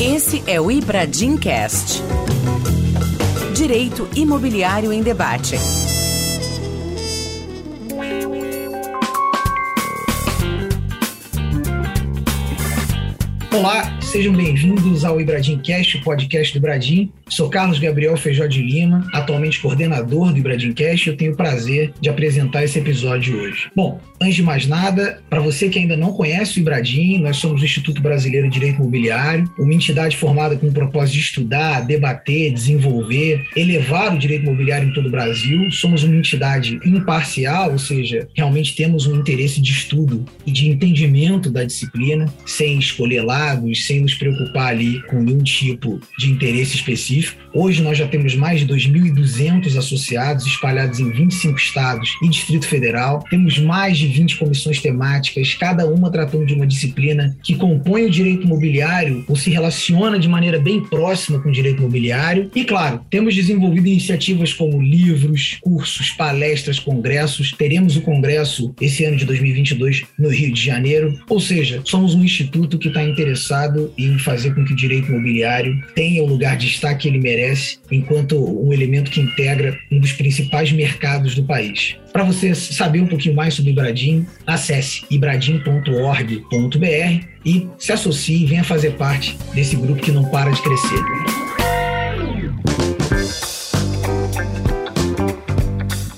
Esse é o Ibradim Cast. Direito Imobiliário em Debate. Olá, sejam bem-vindos ao Ibradim Cast, o podcast do Ibradim. Sou Carlos Gabriel Feijó de Lima, atualmente coordenador do Ibradim Cast, e eu tenho o prazer de apresentar esse episódio hoje. Bom, antes de mais nada, para você que ainda não conhece o Ibradim, nós somos o Instituto Brasileiro de Direito Imobiliário, uma entidade formada com o propósito de estudar, debater, desenvolver, elevar o direito imobiliário em todo o Brasil. Somos uma entidade imparcial, ou seja, realmente temos um interesse de estudo e de entendimento da disciplina, sem escolher lá sem nos preocupar ali com nenhum tipo de interesse específico. Hoje nós já temos mais de 2.200 associados espalhados em 25 estados e Distrito Federal. Temos mais de 20 comissões temáticas, cada uma tratando de uma disciplina que compõe o direito imobiliário ou se relaciona de maneira bem próxima com o direito imobiliário. E claro, temos desenvolvido iniciativas como livros, cursos, palestras, congressos. Teremos o congresso esse ano de 2022 no Rio de Janeiro. Ou seja, somos um instituto que está interessado em fazer com que o direito imobiliário tenha o lugar de estar que ele merece, enquanto um elemento que integra um dos principais mercados do país. Para você saber um pouquinho mais sobre Ibradim, acesse ibradim.org.br e se associe e venha fazer parte desse grupo que não para de crescer.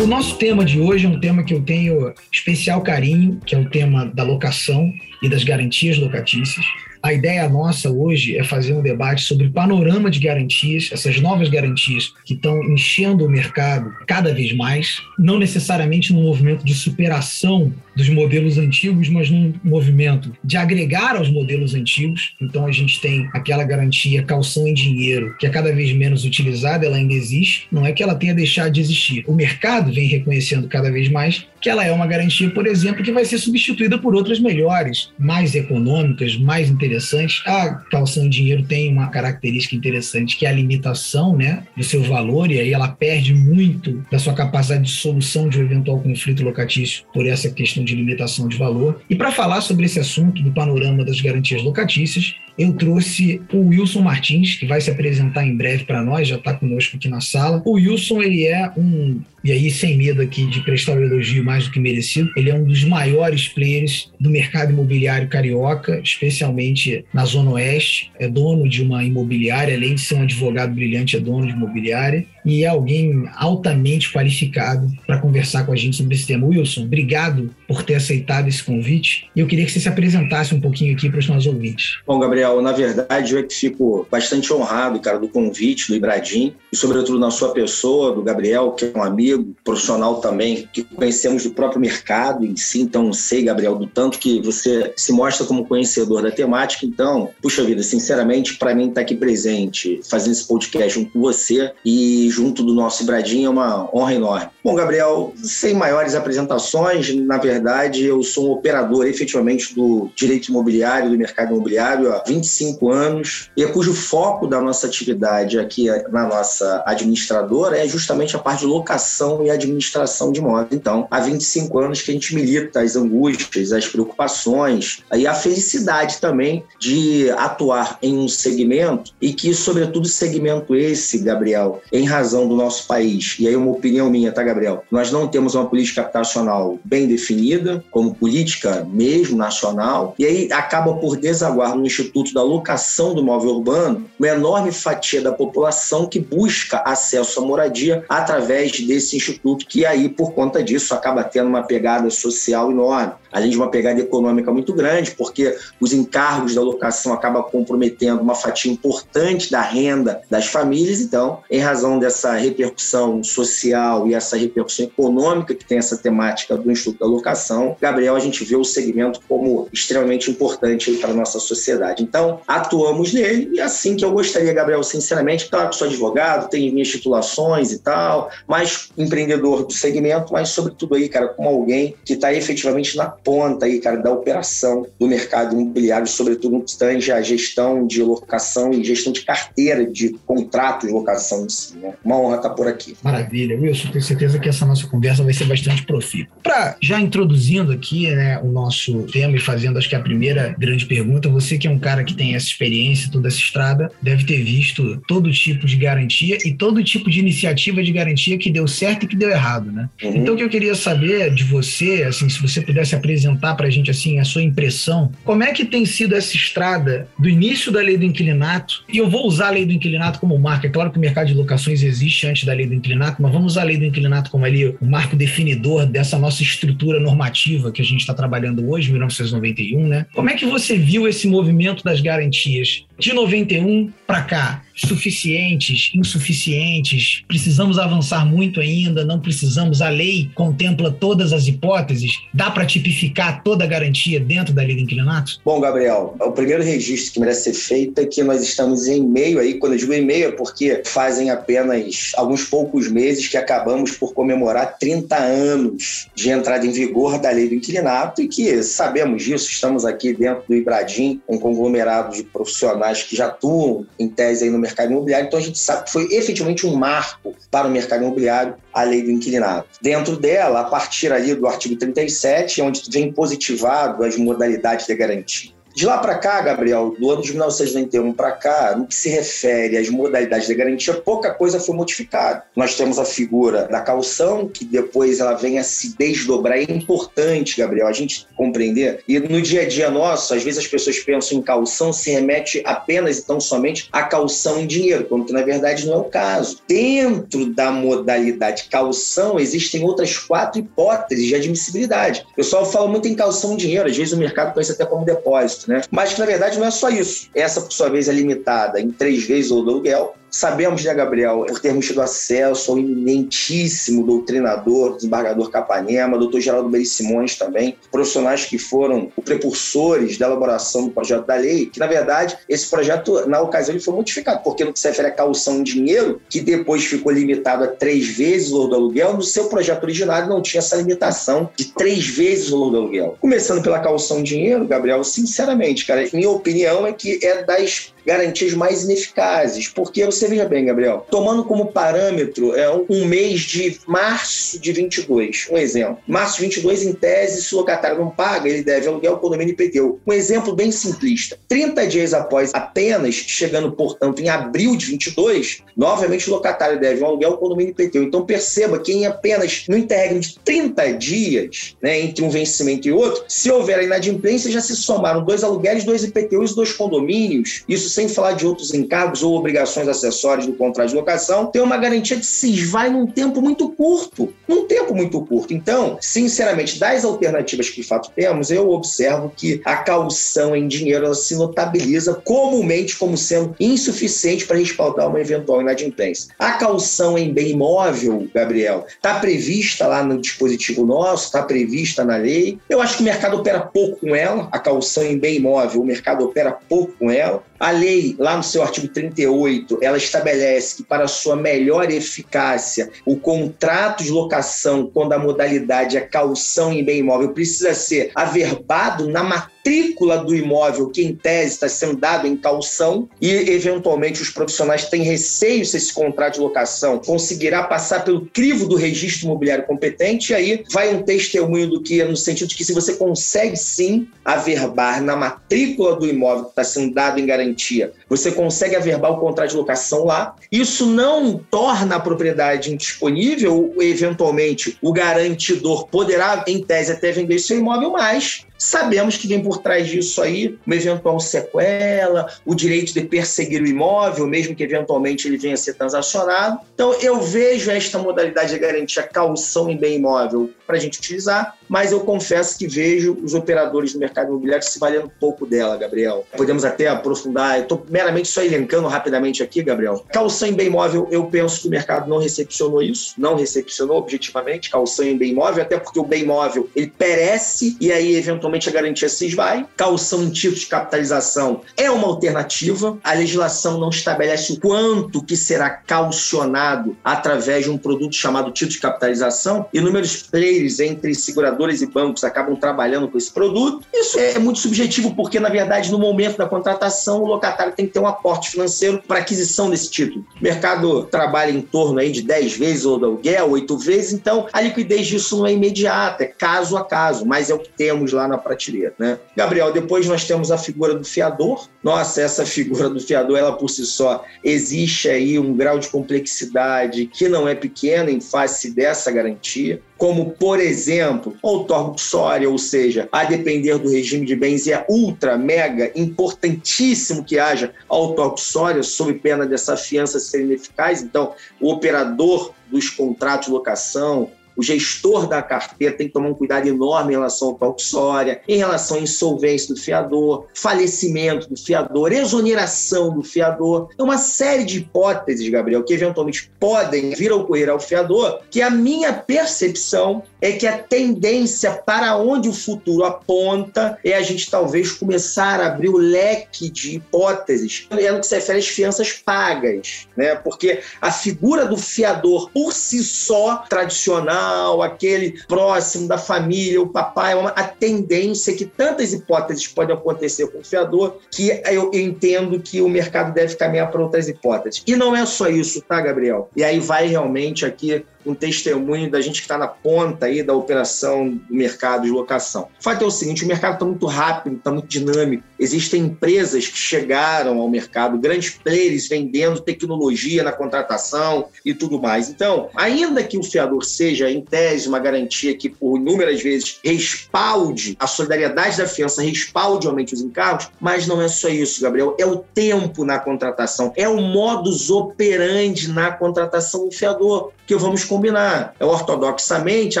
O nosso tema de hoje é um tema que eu tenho especial carinho, que é o tema da locação e das garantias locatícias. A ideia nossa hoje é fazer um debate sobre o panorama de garantias, essas novas garantias que estão enchendo o mercado cada vez mais, não necessariamente num movimento de superação dos modelos antigos, mas num movimento de agregar aos modelos antigos. Então a gente tem aquela garantia calção em dinheiro, que é cada vez menos utilizada, ela ainda existe, não é que ela tenha deixado de existir. O mercado vem reconhecendo cada vez mais que ela é uma garantia, por exemplo, que vai ser substituída por outras melhores, mais econômicas, mais interessantes. A calção em dinheiro tem uma característica interessante, que é a limitação né, do seu valor, e aí ela perde muito da sua capacidade de solução de um eventual conflito locatício por essa questão de limitação de valor. E para falar sobre esse assunto do panorama das garantias locatícias, eu trouxe o Wilson Martins, que vai se apresentar em breve para nós, já está conosco aqui na sala. O Wilson, ele é um, e aí sem medo aqui de prestar o elogio mais do que merecido, ele é um dos maiores players do mercado imobiliário carioca, especialmente na Zona Oeste. É dono de uma imobiliária, além de ser um advogado brilhante, é dono de imobiliária e alguém altamente qualificado para conversar com a gente sobre esse tema. Wilson, obrigado por ter aceitado esse convite. E eu queria que você se apresentasse um pouquinho aqui para os nossos ouvintes. Bom, Gabriel, na verdade eu é que fico bastante honrado, cara, do convite do Ibradim e sobretudo na sua pessoa, do Gabriel, que é um amigo profissional também, que conhecemos do próprio mercado em si. Então, sei, Gabriel, do tanto que você se mostra como conhecedor da temática. Então, puxa vida, sinceramente, para mim estar tá aqui presente, fazendo esse podcast junto com você e junto do nosso Ibradinho é uma honra enorme. Bom, Gabriel, sem maiores apresentações, na verdade, eu sou um operador efetivamente do direito imobiliário, do mercado imobiliário há 25 anos, e cujo foco da nossa atividade aqui na nossa administradora é justamente a parte de locação e administração de imóveis. Então, há 25 anos que a gente milita as angústias, as preocupações e a felicidade também de atuar em um segmento e que, sobretudo, segmento esse, Gabriel, em razão razão do nosso país, e aí uma opinião minha, tá, Gabriel? Nós não temos uma política habitacional bem definida, como política mesmo nacional, e aí acaba por desaguar no Instituto da Locação do Móvel Urbano uma enorme fatia da população que busca acesso à moradia através desse instituto, que aí, por conta disso, acaba tendo uma pegada social enorme, além de uma pegada econômica muito grande, porque os encargos da locação acabam comprometendo uma fatia importante da renda das famílias, então, em razão dessa essa repercussão social e essa repercussão econômica que tem essa temática do Instituto da Locação, Gabriel, a gente vê o segmento como extremamente importante para a nossa sociedade. Então, atuamos nele e assim que eu gostaria, Gabriel, sinceramente, claro que sou advogado, tenho minhas titulações e tal, mas empreendedor do segmento, mas sobretudo aí, cara, como alguém que está efetivamente na ponta aí, cara, da operação do mercado imobiliário, sobretudo no que tange a gestão de locação e gestão de carteira de contratos de locação em si, né? Uma honra estar por aqui. Maravilha, Wilson. Tenho certeza que essa nossa conversa vai ser bastante profícua. Para já introduzindo aqui né, o nosso tema e fazendo, acho que a primeira grande pergunta, você que é um cara que tem essa experiência, toda essa estrada, deve ter visto todo tipo de garantia e todo tipo de iniciativa de garantia que deu certo e que deu errado, né? Uhum. Então, o que eu queria saber de você, assim, se você pudesse apresentar para a gente, assim, a sua impressão, como é que tem sido essa estrada do início da lei do inquilinato, e eu vou usar a lei do inquilinato como marca, é claro que o mercado de locações existe antes da lei do inquilinato, mas vamos a lei do inquilinato como ali o marco definidor dessa nossa estrutura normativa que a gente está trabalhando hoje, 1991, né? Como é que você viu esse movimento das garantias de 91 para cá? suficientes, insuficientes, precisamos avançar muito ainda, não precisamos, a lei contempla todas as hipóteses, dá para tipificar toda a garantia dentro da lei do inquilinato? Bom, Gabriel, o primeiro registro que merece ser feito é que nós estamos em meio aí, quando eu digo em meio é porque fazem apenas alguns poucos meses que acabamos por comemorar 30 anos de entrada em vigor da lei do inquilinato e que sabemos disso, estamos aqui dentro do Ibradim, um conglomerado de profissionais que já atuam em tese aí no mercado imobiliário, então a gente sabe que foi efetivamente um marco para o mercado imobiliário a lei do inquilinato. Dentro dela, a partir ali do artigo 37, onde vem positivado as modalidades de garantia. De lá para cá, Gabriel, do ano de 1991 para cá, no que se refere às modalidades de garantia, pouca coisa foi modificada. Nós temos a figura da calção, que depois ela vem a se desdobrar. É importante, Gabriel, a gente compreender. E no dia a dia nosso, às vezes as pessoas pensam em calção, se remete apenas e tão somente à calção em dinheiro, quando que na verdade não é o caso. Dentro da modalidade calção, existem outras quatro hipóteses de admissibilidade. O pessoal fala muito em calção em dinheiro, às vezes o mercado conhece até como depósito né? Mas que na verdade não é só isso. Essa, por sua vez, é limitada em três vezes o aluguel, Sabemos, né, Gabriel, por termos tido acesso ao eminentíssimo doutrinador, desembargador Capanema, doutor Geraldo Beri Simões também, profissionais que foram precursores da elaboração do projeto da lei, que, na verdade, esse projeto, na ocasião, ele foi modificado, porque no que se refere à calção em dinheiro, que depois ficou limitado a três vezes o valor do aluguel, no seu projeto originário não tinha essa limitação de três vezes o valor do aluguel. Começando pela calção em dinheiro, Gabriel, sinceramente, cara, minha opinião é que é das garantias mais ineficazes. Porque você veja bem, Gabriel, tomando como parâmetro é um mês de março de 22, um exemplo. Março de 22, em tese, se o locatário não paga, ele deve aluguel, condomínio IPTU. Um exemplo bem simplista. 30 dias após apenas, chegando, portanto, em abril de 22, novamente o locatário deve um aluguel, condomínio IPTU. Então perceba que em apenas, no interregno de 30 dias, né, entre um vencimento e outro, se houver inadimplência, já se somaram dois aluguéis, dois IPTUs e dois condomínios. Isso sem falar de outros encargos ou obrigações acessórias do contrato de locação, tem uma garantia de se esvai num tempo muito curto. Num tempo muito curto. Então, sinceramente, das alternativas que de fato temos, eu observo que a caução em dinheiro se notabiliza comumente como sendo insuficiente para respaldar uma eventual inadimplência. A caução em bem imóvel, Gabriel, está prevista lá no dispositivo nosso, está prevista na lei. Eu acho que o mercado opera pouco com ela, a caução em bem imóvel, o mercado opera pouco com ela. A lei, lá no seu artigo 38, ela estabelece que para sua melhor eficácia, o contrato de locação, quando a modalidade é calção em bem imóvel, precisa ser averbado na matrícula do imóvel, que em tese está sendo dado em calção, e eventualmente os profissionais têm receio se esse contrato de locação conseguirá passar pelo crivo do registro imobiliário competente, e aí vai um testemunho do que, no sentido de que se você consegue sim averbar na matrícula do imóvel que está sendo dado em garantia, você consegue averbar o contrato de locação lá. Isso não torna a propriedade indisponível, eventualmente o garantidor poderá, em tese, até vender seu imóvel, mas Sabemos que vem por trás disso aí uma eventual sequela, o direito de perseguir o imóvel, mesmo que eventualmente ele venha a ser transacionado. Então, eu vejo esta modalidade de garantia calção em bem imóvel para a gente utilizar, mas eu confesso que vejo os operadores do mercado imobiliário se valendo pouco dela, Gabriel. Podemos até aprofundar, estou meramente só elencando rapidamente aqui, Gabriel. Calção em bem imóvel, eu penso que o mercado não recepcionou isso, não recepcionou objetivamente calção em bem imóvel, até porque o bem imóvel ele perece e aí eventualmente a garantia se esvai. Calção em título de capitalização é uma alternativa. A legislação não estabelece o quanto que será calcionado através de um produto chamado título de capitalização. Inúmeros players entre seguradoras e bancos, acabam trabalhando com esse produto. Isso é muito subjetivo, porque, na verdade, no momento da contratação, o locatário tem que ter um aporte financeiro para aquisição desse título. O mercado trabalha em torno aí de 10 vezes ou do aluguel, 8 vezes, então a liquidez disso não é imediata, é caso a caso, mas é o que temos lá na prateleira. Né? Gabriel, depois nós temos a figura do fiador. Nossa, essa figura do fiador, ela por si só, existe aí um grau de complexidade que não é pequeno em face dessa garantia como, por exemplo, outorguxória, ou seja, a depender do regime de bens, é ultra, mega, importantíssimo que haja outorguxória sob pena dessa fiança ser ineficaz. Então, o operador dos contratos de locação, o gestor da carteira tem que tomar um cuidado enorme em relação ao talxória, em relação à insolvência do fiador, falecimento do fiador, exoneração do fiador. É uma série de hipóteses, Gabriel, que eventualmente podem vir a ocorrer ao fiador, que a minha percepção é que a tendência para onde o futuro aponta é a gente talvez começar a abrir o leque de hipóteses é no que se refere às fianças pagas, né? Porque a figura do fiador por si só tradicional aquele próximo da família, o papai, a tendência é que tantas hipóteses podem acontecer com o fiador que eu entendo que o mercado deve caminhar para outras hipóteses. E não é só isso, tá, Gabriel? E aí vai realmente aqui um testemunho da gente que está na ponta aí da operação do mercado de locação. O fato é o seguinte, o mercado está muito rápido, está muito dinâmico. Existem empresas que chegaram ao mercado, grandes players vendendo tecnologia na contratação e tudo mais. Então, ainda que o fiador seja, em tese, uma garantia que por inúmeras vezes respalde a solidariedade da fiança, respalde aumente os encargos, mas não é só isso, Gabriel, é o tempo na contratação, é o modus operandi na contratação do fiador que vamos combinar. Ortodoxamente,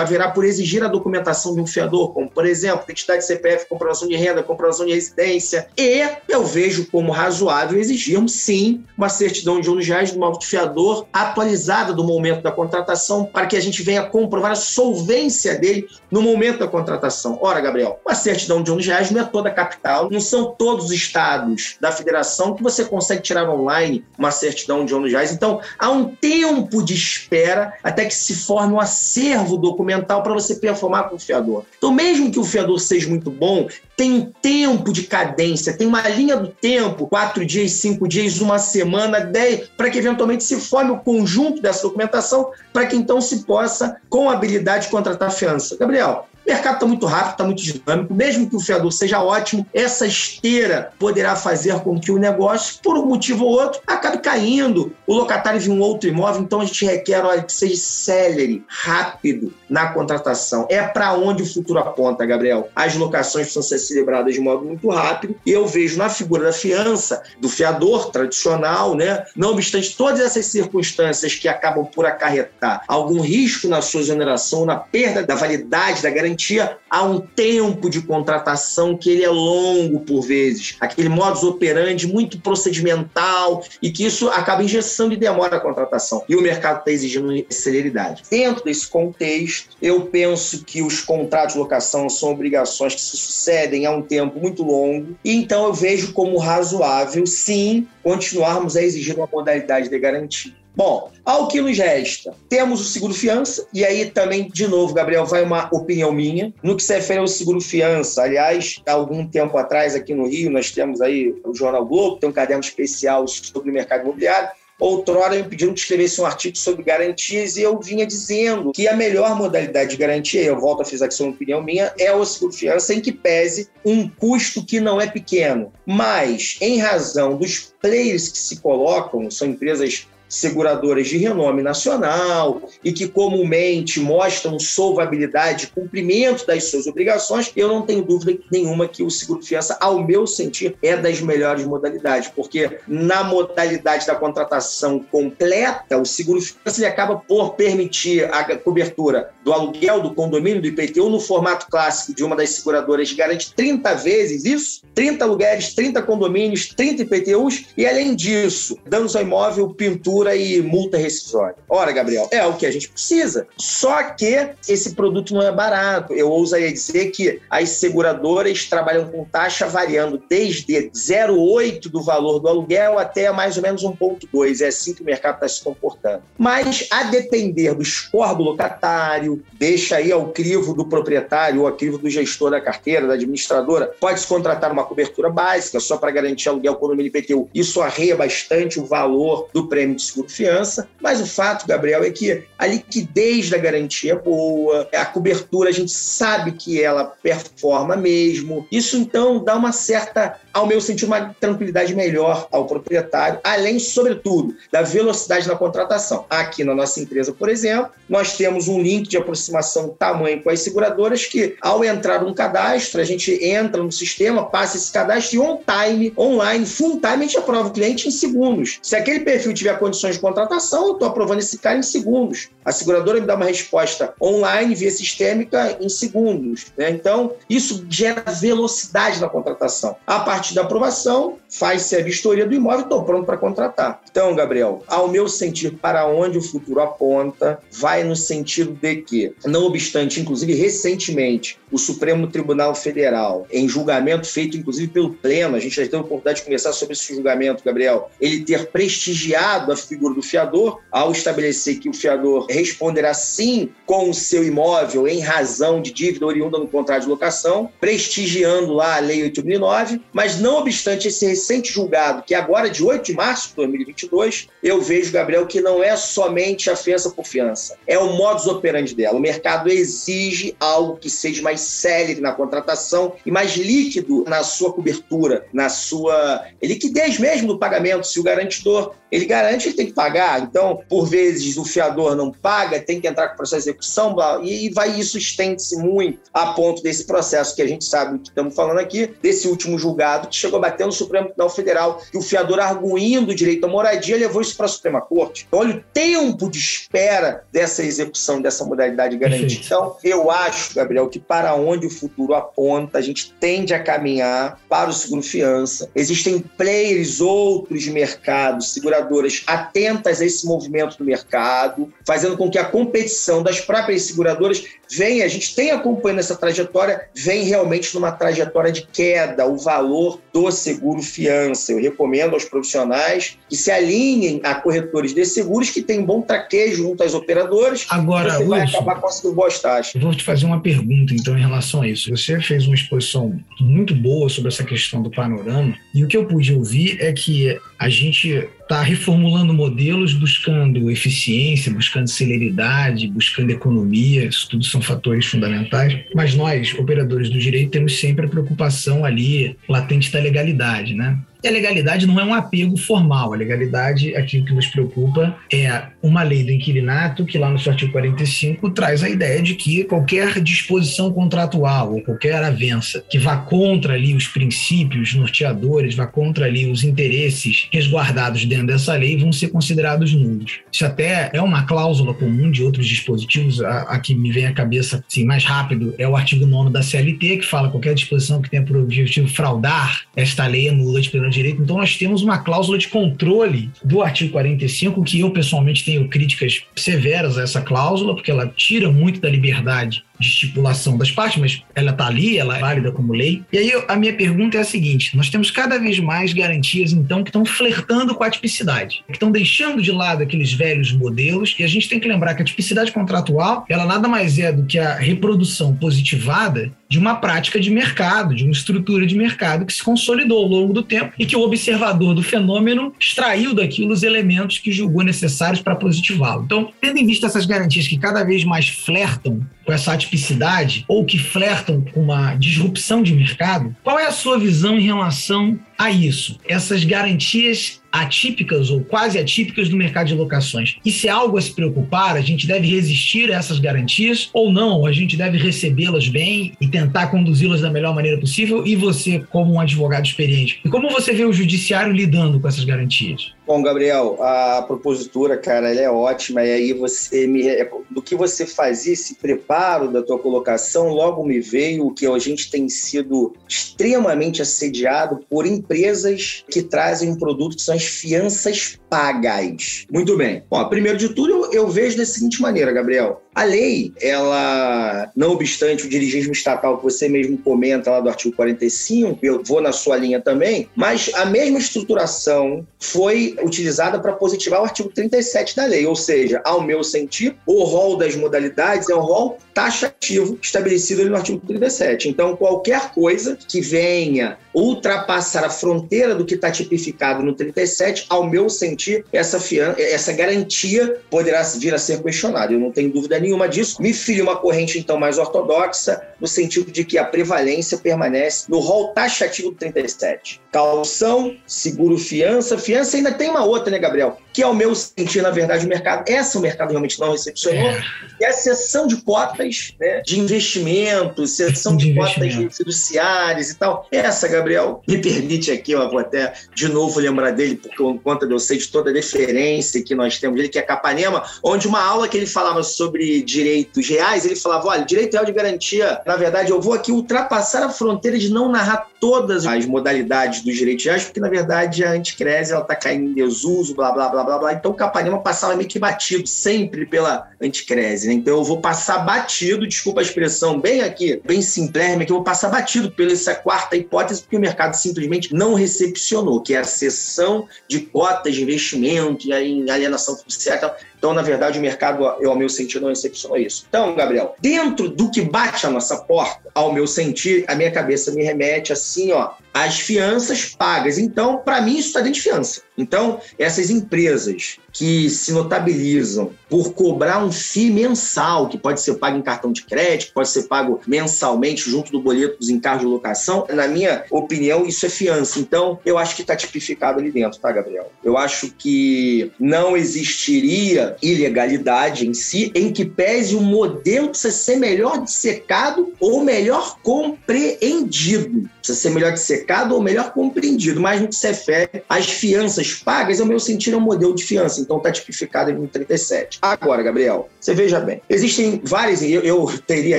haverá por exigir a documentação de um fiador, como, por exemplo, identidade CPF, comprovação de renda, comprovação de residência. E eu vejo como razoável exigirmos, sim, uma certidão de ônus reais do modo de fiador atualizada do momento da contratação, para que a gente venha comprovar a solvência dele no momento da contratação. Ora, Gabriel, uma certidão de ônus reais não é toda a capital, não são todos os estados da federação que você consegue tirar online uma certidão de ônus reais. Então, há um tempo de espera até que se forme um acervo documental para você performar com o fiador. Então, mesmo que o fiador seja muito bom, tem um tempo de cadência, tem uma linha do tempo, quatro dias, cinco dias, uma semana, dez, para que eventualmente se forme o conjunto dessa documentação, para que então se possa, com habilidade, contratar fiança. Gabriel, o mercado está muito rápido, está muito dinâmico. Mesmo que o fiador seja ótimo, essa esteira poderá fazer com que o negócio, por um motivo ou outro, acabe caindo. O locatário de um outro imóvel, então a gente requer olha, que seja célere, rápido na contratação. É para onde o futuro aponta, Gabriel. As locações precisam ser celebradas de modo muito rápido. E eu vejo na figura da fiança, do fiador tradicional, né? não obstante todas essas circunstâncias que acabam por acarretar algum risco na sua exoneração, na perda da validade da garantia há um tempo de contratação que ele é longo por vezes, aquele modus operandi muito procedimental e que isso acaba injeção e demora a contratação. E o mercado está exigindo celeridade. Dentro desse contexto, eu penso que os contratos de locação são obrigações que se sucedem há um tempo muito longo, e então eu vejo como razoável, sim, continuarmos a exigir uma modalidade de garantia. Bom, ao que nos resta, temos o seguro fiança, e aí também, de novo, Gabriel, vai uma opinião minha. No que se refere ao seguro fiança, aliás, há algum tempo atrás aqui no Rio, nós temos aí o Jornal Globo, tem um caderno especial sobre o mercado imobiliário. Outrora me pediram que escrevesse um artigo sobre garantias e eu vinha dizendo que a melhor modalidade de garantia, eu volto a frisar que isso é uma opinião minha, é o seguro fiança em que pese um custo que não é pequeno. Mas, em razão dos players que se colocam, são empresas seguradoras de renome nacional e que comumente mostram solvabilidade, cumprimento das suas obrigações, eu não tenho dúvida nenhuma que o seguro fiança, ao meu sentir, é das melhores modalidades, porque na modalidade da contratação completa, o seguro fiança ele acaba por permitir a cobertura do aluguel, do condomínio, do IPTU no formato clássico de uma das seguradoras, garante 30 vezes isso, 30 aluguéis, 30 condomínios, 30 IPTUs e além disso, danos ao imóvel, pintura e multa rescisória. Ora, Gabriel, é o que a gente precisa. Só que esse produto não é barato. Eu ousaria dizer que as seguradoras trabalham com taxa variando desde 0,8 do valor do aluguel até mais ou menos 1,2. É assim que o mercado está se comportando. Mas, a depender do score do locatário, deixa aí ao crivo do proprietário ou ao crivo do gestor da carteira, da administradora, pode-se contratar uma cobertura básica só para garantir aluguel condomínio IPTU. Isso arreia bastante o valor do prêmio de seguro-fiança. Mas o fato, Gabriel, é que a liquidez da garantia é boa, a cobertura a gente sabe que ela performa mesmo. Isso então dá uma certa, ao meu sentir, uma tranquilidade melhor ao proprietário, além, sobretudo, da velocidade na contratação. Aqui na nossa empresa, por exemplo, nós temos um link de aproximação tamanho com as seguradoras que, ao entrar um cadastro, a gente entra no sistema, passa esse cadastro e on time, online, full time, a gente aprova o cliente em segundos. Se aquele perfil tiver condições de contratação, eu estou aprovando esse cara em segundos. A seguradora me dá uma resposta online, via sistêmica, em segundos. Né? Então, isso gera velocidade na contratação. A partir da aprovação, faz-se a vistoria do imóvel e estou pronto para contratar. Então, Gabriel, ao meu sentir, para onde o futuro aponta, vai no sentido de que, não obstante, inclusive recentemente, o Supremo Tribunal Federal, em julgamento feito inclusive pelo Pleno, a gente já teve a oportunidade de conversar sobre esse julgamento, Gabriel, ele ter prestigiado a figura do fiador ao estabelecer que o fiador responderá sim com o seu imóvel em razão de dívida oriunda no contrato de locação, prestigiando lá a Lei 8.009, mas não obstante esse recente julgado, que é agora de 8 de março de 2022, eu vejo, Gabriel, que não é somente a fiança por fiança, é o modus operandi dela. O mercado exige algo que seja mais célere na contratação e mais líquido na sua cobertura, na sua liquidez mesmo do pagamento. Se o garantidor ele garante, tem que pagar. Então, por vezes, o fiador não paga, tem que entrar com o processo de execução, blá, e vai isso estende-se muito a ponto desse processo que a gente sabe que estamos falando aqui, desse último julgado que chegou a bater no Supremo Tribunal Federal, que o fiador, arguindo o direito à moradia, levou isso para a Suprema Corte. Então, olha o tempo de espera dessa execução, dessa modalidade de garantia. Então, eu acho, Gabriel, que para onde o futuro aponta, a gente tende a caminhar para o seguro-fiança. Existem players outros de mercado, seguradoras atentas a esse movimento do mercado, fazendo com que a competição das próprias seguradoras vem, a gente tem acompanhando essa trajetória, vem realmente numa trajetória de queda, o valor do seguro fiança. Eu recomendo aos profissionais que se alinhem a corretores de seguros que têm bom traquejo junto às operadoras. Agora, você vai Wilson, acabar conseguindo boas taxas. Vou te fazer uma pergunta, então, em relação a isso. Você fez uma exposição muito boa sobre essa questão do panorama, e o que eu pude ouvir é que a gente está reformulando modelos, buscando eficiência, buscando celeridade, buscando economia, isso tudo são fatores fundamentais. Mas nós, operadores do direito, temos sempre a preocupação ali latente da legalidade, né? E a legalidade não é um apego formal. A legalidade, aquilo que nos preocupa, é uma lei do inquilinato que, lá no seu artigo 45, traz a ideia de que qualquer disposição contratual ou qualquer avença que vá contra ali os princípios norteadores, vá contra ali os interesses resguardados dentro dessa lei, vão ser considerados nulos. Isso até é uma cláusula comum de outros dispositivos. A, a que me vem à cabeça assim, mais rápido é o artigo 9 da CLT, que fala qualquer disposição que tenha por objetivo fraudar esta lei é nula de direito. Então, nós temos uma cláusula de controle do artigo 45, que eu pessoalmente tenho críticas severas a essa cláusula, porque ela tira muito da liberdade de estipulação das partes, mas ela está ali, ela é válida como lei. E aí a minha pergunta é a seguinte: nós temos cada vez mais garantias, então, que estão flertando com a tipicidade, que estão deixando de lado aqueles velhos modelos, e a gente tem que lembrar que a tipicidade contratual, ela nada mais é do que a reprodução positivada de uma prática de mercado, de uma estrutura de mercado que se consolidou ao longo do tempo e que o observador do fenômeno extraiu daquilo os elementos que julgou necessários para positivá-lo. Então, tendo em vista essas garantias que cada vez mais flertam com essa atipicidade ou que flertam com uma disrupção de mercado, qual é a sua visão em relação a isso? Essas garantias atípicas ou quase atípicas do mercado de locações. Isso é algo a se preocupar? A gente deve resistir a essas garantias ou não? A gente deve recebê-las bem e tentar conduzi-las da melhor maneira possível? E você, como um advogado experiente, e como você vê o judiciário lidando com essas garantias? Bom, Gabriel, a propositura, cara, ela é ótima. E aí você me. Do que você fazia esse preparo da tua colocação, logo me veio o que a gente tem sido extremamente assediado por empresas que trazem um produto que são as fianças pagas. Muito bem. Bom, primeiro de tudo, eu, eu vejo da seguinte maneira, Gabriel. A lei, ela, não obstante o dirigismo estatal que você mesmo comenta lá do artigo 45, eu vou na sua linha também, mas a mesma estruturação foi utilizada para positivar o artigo 37 da lei, ou seja, ao meu sentir, o rol das modalidades é um rol taxativo estabelecido no artigo 37. Então, qualquer coisa que venha ultrapassar a fronteira do que está tipificado no 37, ao meu sentir, essa, fian essa garantia poderá vir a ser questionada. Eu não tenho dúvida nenhuma disso. Me filia uma corrente, então, mais ortodoxa, no sentido de que a prevalência permanece no rol taxativo do 37. Calção, seguro fiança. Fiança ainda tem uma outra, né, Gabriel? Que ao meu sentir, na verdade, o mercado, essa o mercado realmente não recepcionou, é, é a cessão de cotas né, de investimentos, cessão de, de cotas fiduciárias e tal. Essa, Gabriel, me permite aqui, eu vou até de novo lembrar dele, porque por conta de eu sei de toda a deferência que nós temos dele, que é Capanema, onde uma aula que ele falava sobre direitos reais, ele falava: olha, direito real de garantia, na verdade, eu vou aqui ultrapassar a fronteira de não narrar todas as modalidades dos direitos reais, porque na verdade a anticrese está caindo em desuso, blá blá blá blá blá. Então o Capanema passava meio que batido sempre pela anticrese. Né? Então eu vou passar batido, desculpa a expressão bem aqui, bem simplérrima, que eu vou passar batido pela essa quarta hipótese, porque o mercado simplesmente não recepcionou, que é a cessão de cotas de investimento em alienação fiduciária. Então, na verdade, o mercado, eu, ao meu sentir, não recepcionou isso. Então, Gabriel, dentro do que bate a nossa porta, ao meu sentir, a minha cabeça me remete assim, ó, às fianças pagas. Então, para mim, isso está dentro de fiança. Então, essas empresas que se notabilizam por cobrar um FII mensal, que pode ser pago em cartão de crédito, pode ser pago mensalmente junto do boleto dos encargos de locação, na minha opinião, isso é fiança. Então, eu acho que está tipificado ali dentro, tá, Gabriel? Eu acho que não existiria ilegalidade em si, em que pese o modelo precisa ser melhor dissecado ou melhor compreendido. Precisa ser melhor dissecado ou melhor compreendido. Mas no refere às fianças pagas, ao meu sentir, é um modelo de fiança. Então está tipificado em 37. Agora, Gabriel, você veja bem. Existem várias, eu, eu teria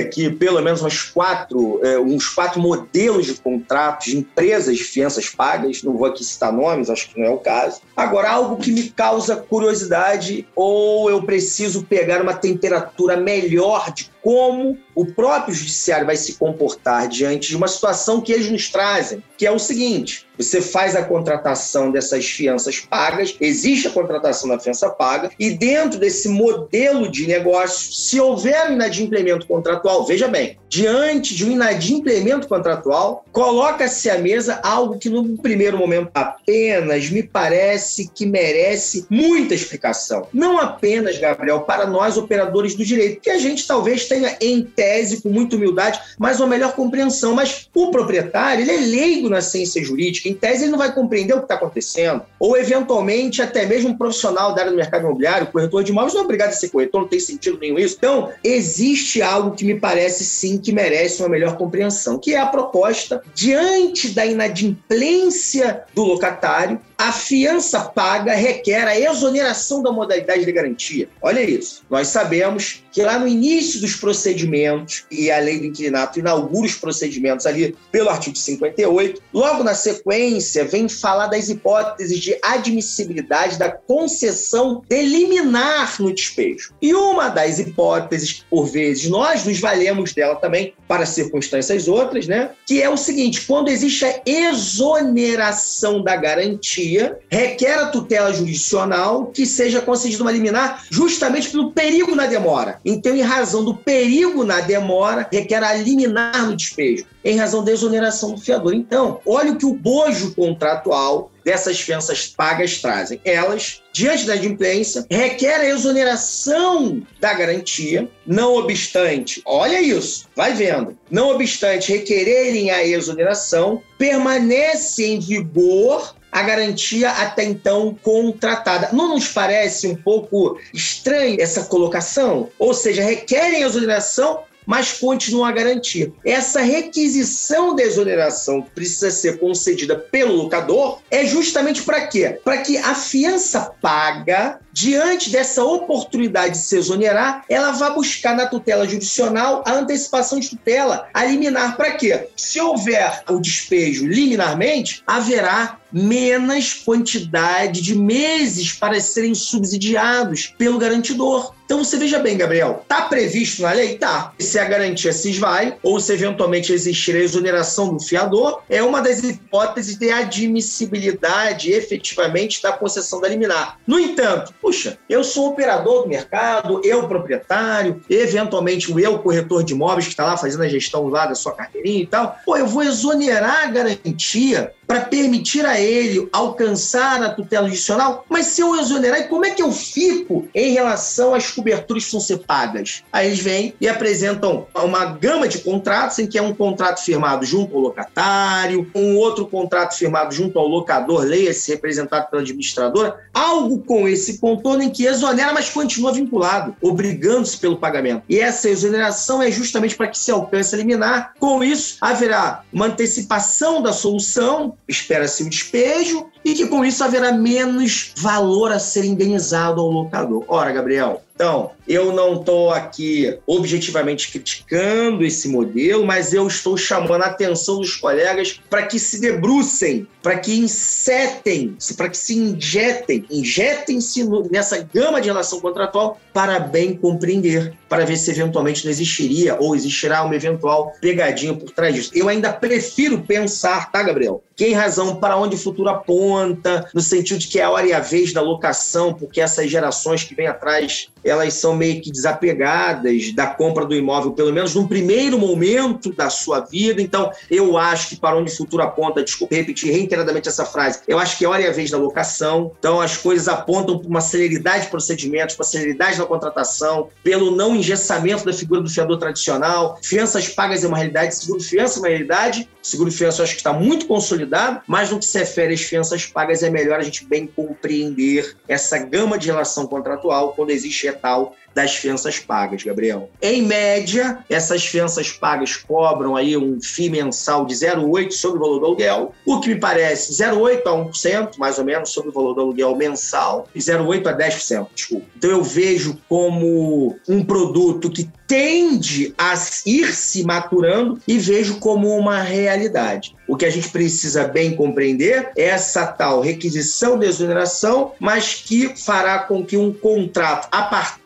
aqui pelo menos umas quatro, é, uns quatro modelos de contratos de empresas de fianças pagas. Não vou aqui citar nomes, acho que não é o caso. Agora, algo que me causa curiosidade ou eu preciso pegar uma temperatura melhor de como o próprio judiciário vai se comportar diante de uma situação que eles nos trazem, que é o seguinte: você faz a contratação dessas fianças pagas, existe a contratação da fiança paga, e dentro desse modelo de negócio, se houver um inadimplemento contratual, veja bem, diante de um inadimplemento contratual, coloca-se à mesa algo que no primeiro momento apenas me parece que merece muita explicação. Não apenas, Gabriel, para nós operadores do direito, que a gente talvez tenha em tese, com muita humildade, mas uma melhor compreensão. Mas o proprietário, ele é leigo na ciência jurídica, em tese ele não vai compreender o que está acontecendo. Ou, eventualmente, até mesmo um profissional da área do mercado imobiliário, corretor de imóveis, não é obrigado a ser corretor, não tem sentido nenhum isso. Então, existe algo que me parece sim que merece uma melhor compreensão, que é a proposta, diante da inadimplência do locatário, a fiança paga requer a exoneração da modalidade de garantia. Olha isso. Nós sabemos que lá no início dos procedimentos, e a lei do inquilinato inaugura os procedimentos ali pelo artigo 58, logo na sequência vem falar das hipóteses de admissibilidade da concessão liminar no despejo. E uma das hipóteses, por vezes, nós nos valemos dela também para circunstâncias outras, né? Que é o seguinte: quando existe a exoneração da garantia, requer a tutela jurisdicional que seja concedida uma liminar justamente pelo perigo na demora. Então, em razão do perigo na demora, requer a liminar no despejo, em razão da exoneração do fiador. Então, olha o que o bojo contratual dessas fianças pagas trazem. Elas, diante da adimplência, requerem a exoneração da garantia, não obstante, olha isso, vai vendo, não obstante requererem a exoneração, permanece em vigor a garantia até então contratada. Não nos parece um pouco estranho essa colocação? Ou seja, requerem a exoneração, mas continua a garantia. Essa requisição da exoneração precisa ser concedida pelo locador é justamente para quê? Para que a fiança paga diante dessa oportunidade de se exonerar, ela vai buscar na tutela jurisdicional a antecipação de tutela, a liminar para quê? Se houver o despejo liminarmente, haverá menos quantidade de meses para serem subsidiados pelo garantidor. Então você veja bem, Gabriel, tá previsto na lei? Tá. Se a garantia se esvai ou se eventualmente existir a exoneração do fiador, é uma das hipóteses de admissibilidade efetivamente da concessão da liminar. No entanto, puxa, eu sou operador do mercado, eu proprietário, eventualmente o eu corretor de imóveis que está lá fazendo a gestão lá da sua carteirinha e tal, pô, eu vou exonerar a garantia para permitir a ele alcançar a tutela judicial, mas se eu exonerar, como é que eu fico em relação às coberturas que vão ser pagas? Aí eles vêm e apresentam uma gama de contratos, em que é um contrato firmado junto ao locatário, um outro contrato firmado junto ao locador, leia-se representado pela administradora, algo com esse contorno em que exonera, mas continua vinculado, obrigando-se pelo pagamento. E essa exoneração é justamente para que se alcance a liminar. Com isso, haverá uma antecipação da solução, espera-se o despejo e que com isso haverá menos valor a ser indenizado ao locador. Ora, Gabriel, então, eu não estou aqui objetivamente criticando esse modelo, mas eu estou chamando a atenção dos colegas para que se debrucem, para que insetem, para que se injetem, injetem-se nessa gama de relação contratual para bem compreender, para ver se eventualmente não existiria ou existirá uma eventual pegadinha por trás disso. Eu ainda prefiro pensar, tá, Gabriel? Que em razão para onde o futuro aponta, no sentido de que é a hora e a vez da locação, porque essas gerações que vêm atrás elas são meio que desapegadas da compra do imóvel, pelo menos num primeiro momento da sua vida. Então, eu acho que para onde o futuro aponta, desculpe repetir reiteradamente essa frase, eu acho que é hora e a vez da locação. Então, as coisas apontam para uma celeridade de procedimentos, para celeridade da contratação, pelo não engessamento da figura do fiador tradicional. Fianças pagas é uma realidade, seguro fiança é uma realidade. Seguro fiança eu acho que está muito consolidado, mas no que se refere às fianças pagas é melhor a gente bem compreender essa gama de relação contratual quando existe tal das fianças pagas, Gabriel. Em média, essas fianças pagas cobram aí um FII mensal de 0,8 sobre o valor do aluguel, o que me parece 0,8 a 1%, mais ou menos, sobre o valor do aluguel mensal, e 0,8 a 10%, desculpa. Então eu vejo como um produto que tende a ir se maturando e vejo como uma realidade. O que a gente precisa bem compreender é essa tal requisição de exoneração, mas que fará com que um contrato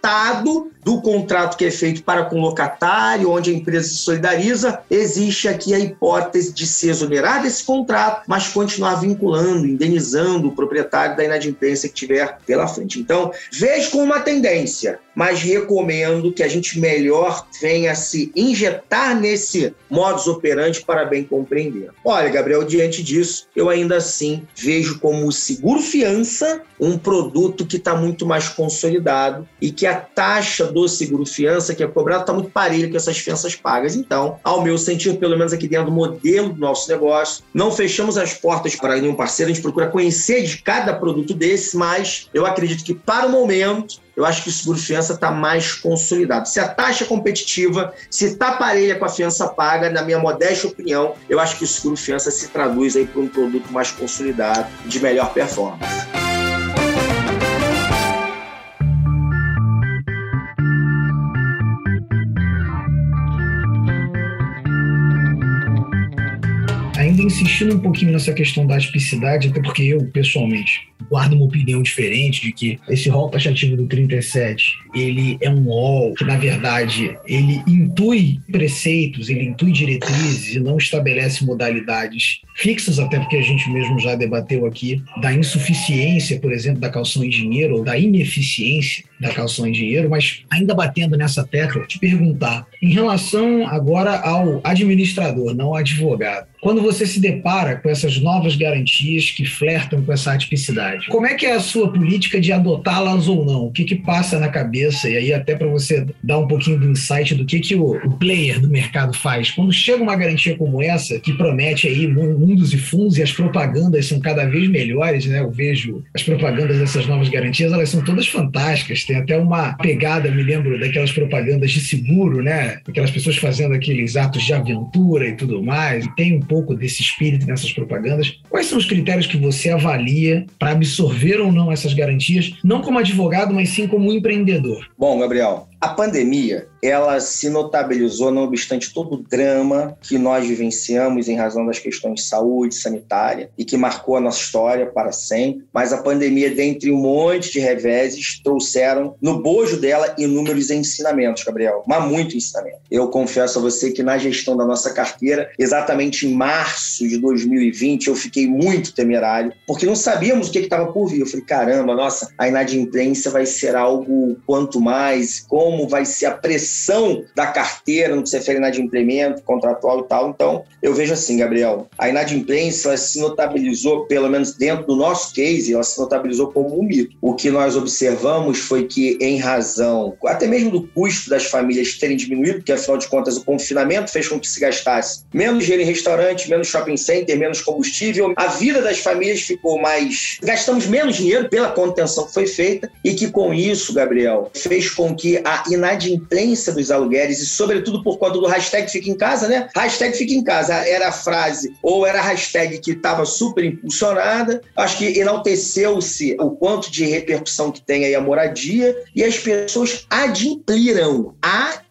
apartado do contrato que é feito para com o locatário, onde a empresa se solidariza, existe aqui a hipótese de se exonerar desse contrato, mas continuar vinculando, indenizando o proprietário da inadimplência que tiver pela frente. Então, vejo como uma tendência, mas recomendo que a gente melhor venha se injetar nesse modus operandi para bem compreender. Olha, Gabriel, diante disso, eu ainda assim vejo como o seguro fiança um produto que está muito mais consolidado e que a taxa do seguro fiança que é cobrado está muito parelho com essas fianças pagas. Então, ao meu sentir, pelo menos aqui dentro do modelo do nosso negócio, não fechamos as portas para nenhum parceiro, a gente procura conhecer de cada produto desse, mas eu acredito que para o momento eu acho que o seguro fiança está mais consolidado. Se a taxa é competitiva, se está parelha com a fiança paga, na minha modesta opinião, eu acho que o seguro fiança se traduz aí para um produto mais consolidado, de melhor performance. Insistindo um pouquinho nessa questão da tipicidade, até porque eu, pessoalmente, guardo uma opinião diferente de que esse rol taxativo do 37, ele é um rol que, na verdade, ele intui preceitos, ele intui diretrizes e não estabelece modalidades fixas, até porque a gente mesmo já debateu aqui da insuficiência, por exemplo, da calção em dinheiro ou da ineficiência da calção em dinheiro, mas ainda batendo nessa tecla, te perguntar, em relação agora ao administrador, não ao advogado, quando você se depara com essas novas garantias que flertam com essa atipicidade, como é que é a sua política de adotá-las ou não? O que que passa na cabeça? E aí até para você dar um pouquinho do insight do que que o, o, player do mercado faz. Quando chega uma garantia como essa, que promete aí mundos e fundos e as propagandas são cada vez melhores, né? Eu vejo as propagandas dessas novas garantias, elas são todas fantásticas, Tem até uma pegada, me lembro daquelas propagandas de seguro, né? Aquelas pessoas fazendo aqueles atos de aventura e tudo mais. Tem um pouco desse espírito nessas propagandas. Quais são os critérios que você avalia para absorver ou não essas garantias, não como advogado, mas sim como empreendedor? Bom, Gabriel, a pandemia, ela se notabilizou, não obstante todo o drama que nós vivenciamos em razão das questões de saúde, sanitária, e que marcou a nossa história para sempre. Mas a pandemia, dentre um monte de reveses, trouxeram no bojo dela inúmeros ensinamentos, Gabriel. Mas muito ensinamento. Eu confesso a você que na gestão da nossa carteira, exatamente em março de 2020, eu fiquei muito temerário, porque não sabíamos o que estava por vir. Eu falei, caramba, nossa, a inadimplência vai ser algo quanto mais, como como vai ser a pressão da carteira no que se refere a inadimplemento contratual e tal. Então, eu vejo assim, Gabriel, a inadimplência se notabilizou, pelo menos dentro do nosso case, ela se notabilizou como um mito. O que nós observamos foi que, em razão, até mesmo do custo das famílias terem diminuído, porque afinal de contas o confinamento fez com que se gastasse menos dinheiro em restaurante, menos shopping center, menos combustível, a vida das famílias ficou mais. Gastamos menos dinheiro pela contenção que foi feita e que com isso, Gabriel, fez com que a inadimplência dos aluguéis e, sobretudo, por conta do hashtag Fica em Casa, né? Hashtag Fica em Casa era a frase ou era a hashtag que estava super impulsionada. Acho que enalteceu-se o quanto de repercussão que tem aí a moradia e as pessoas adimpliram.